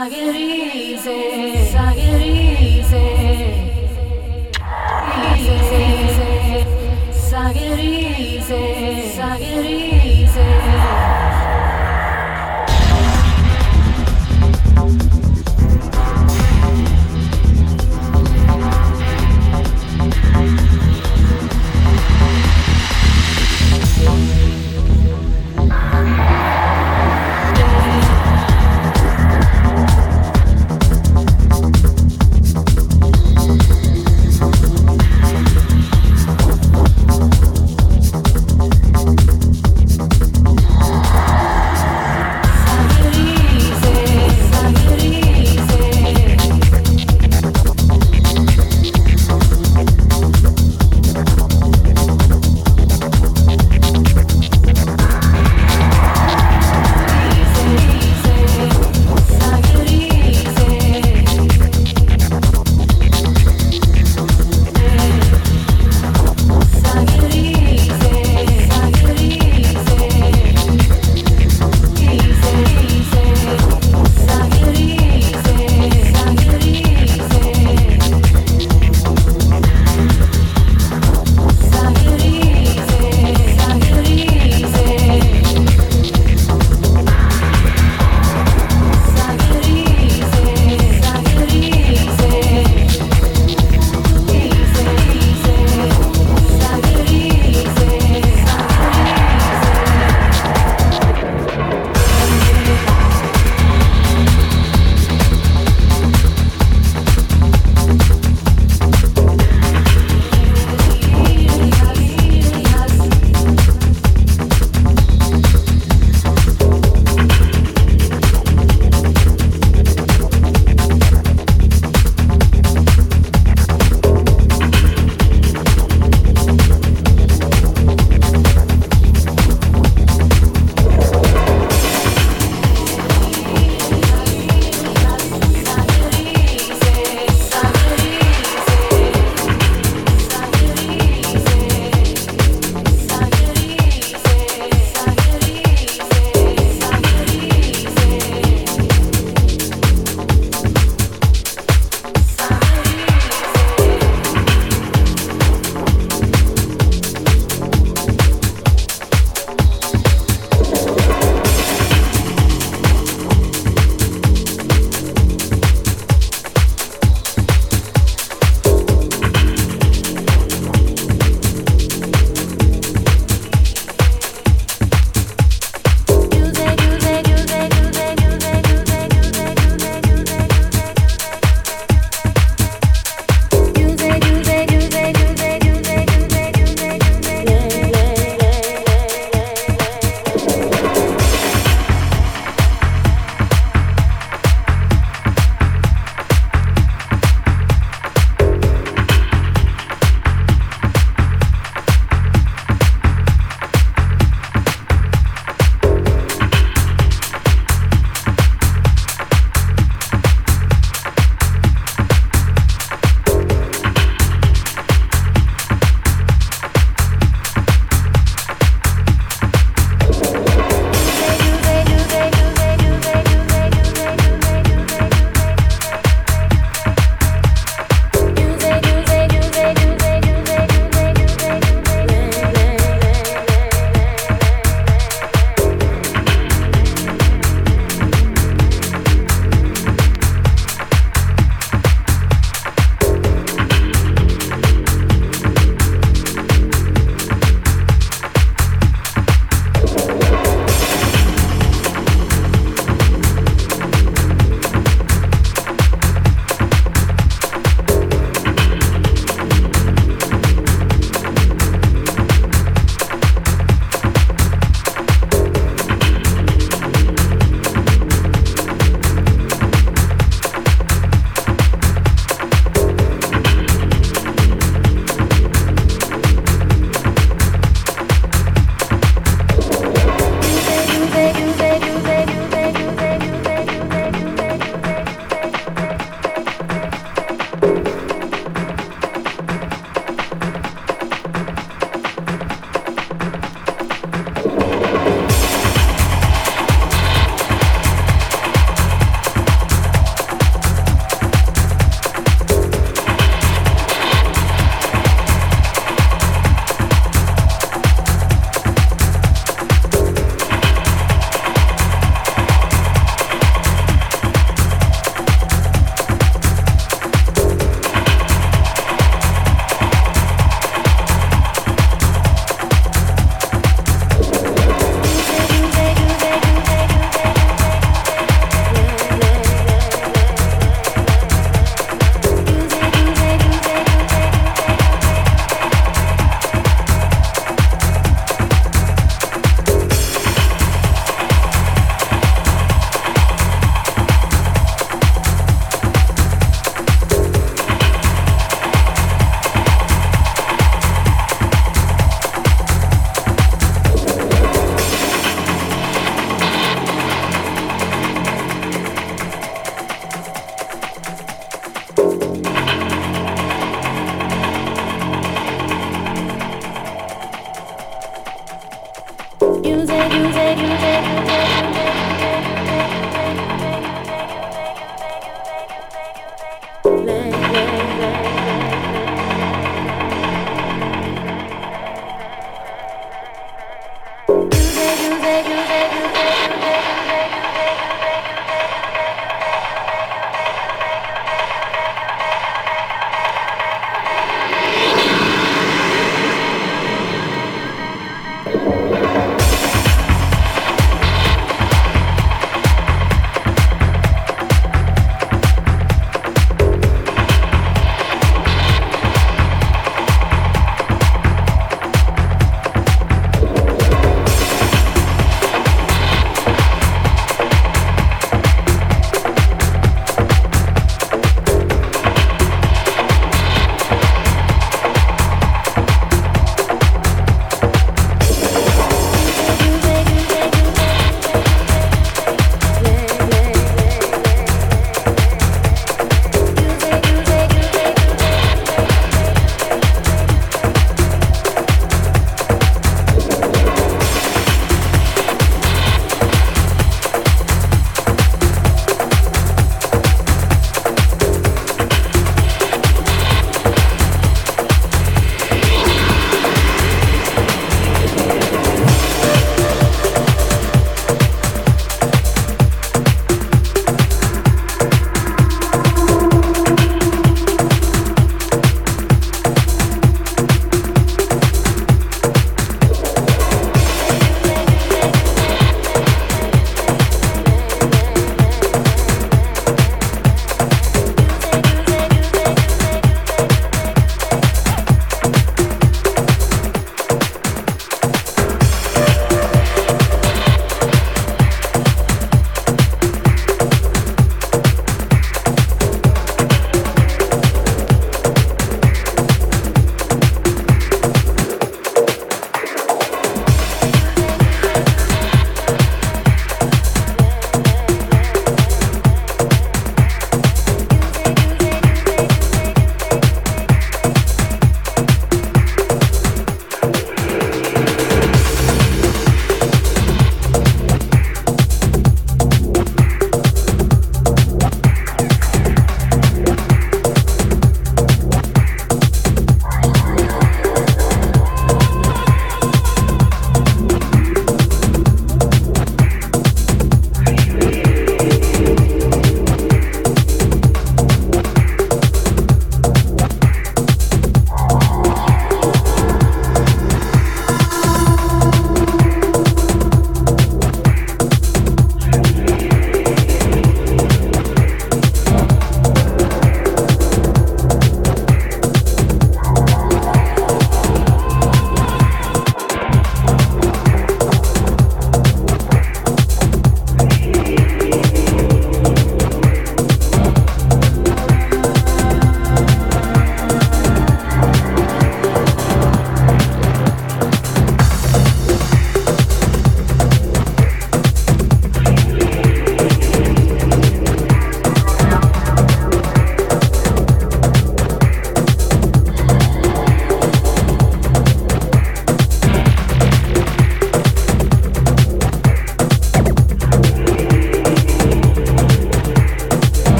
like it easy.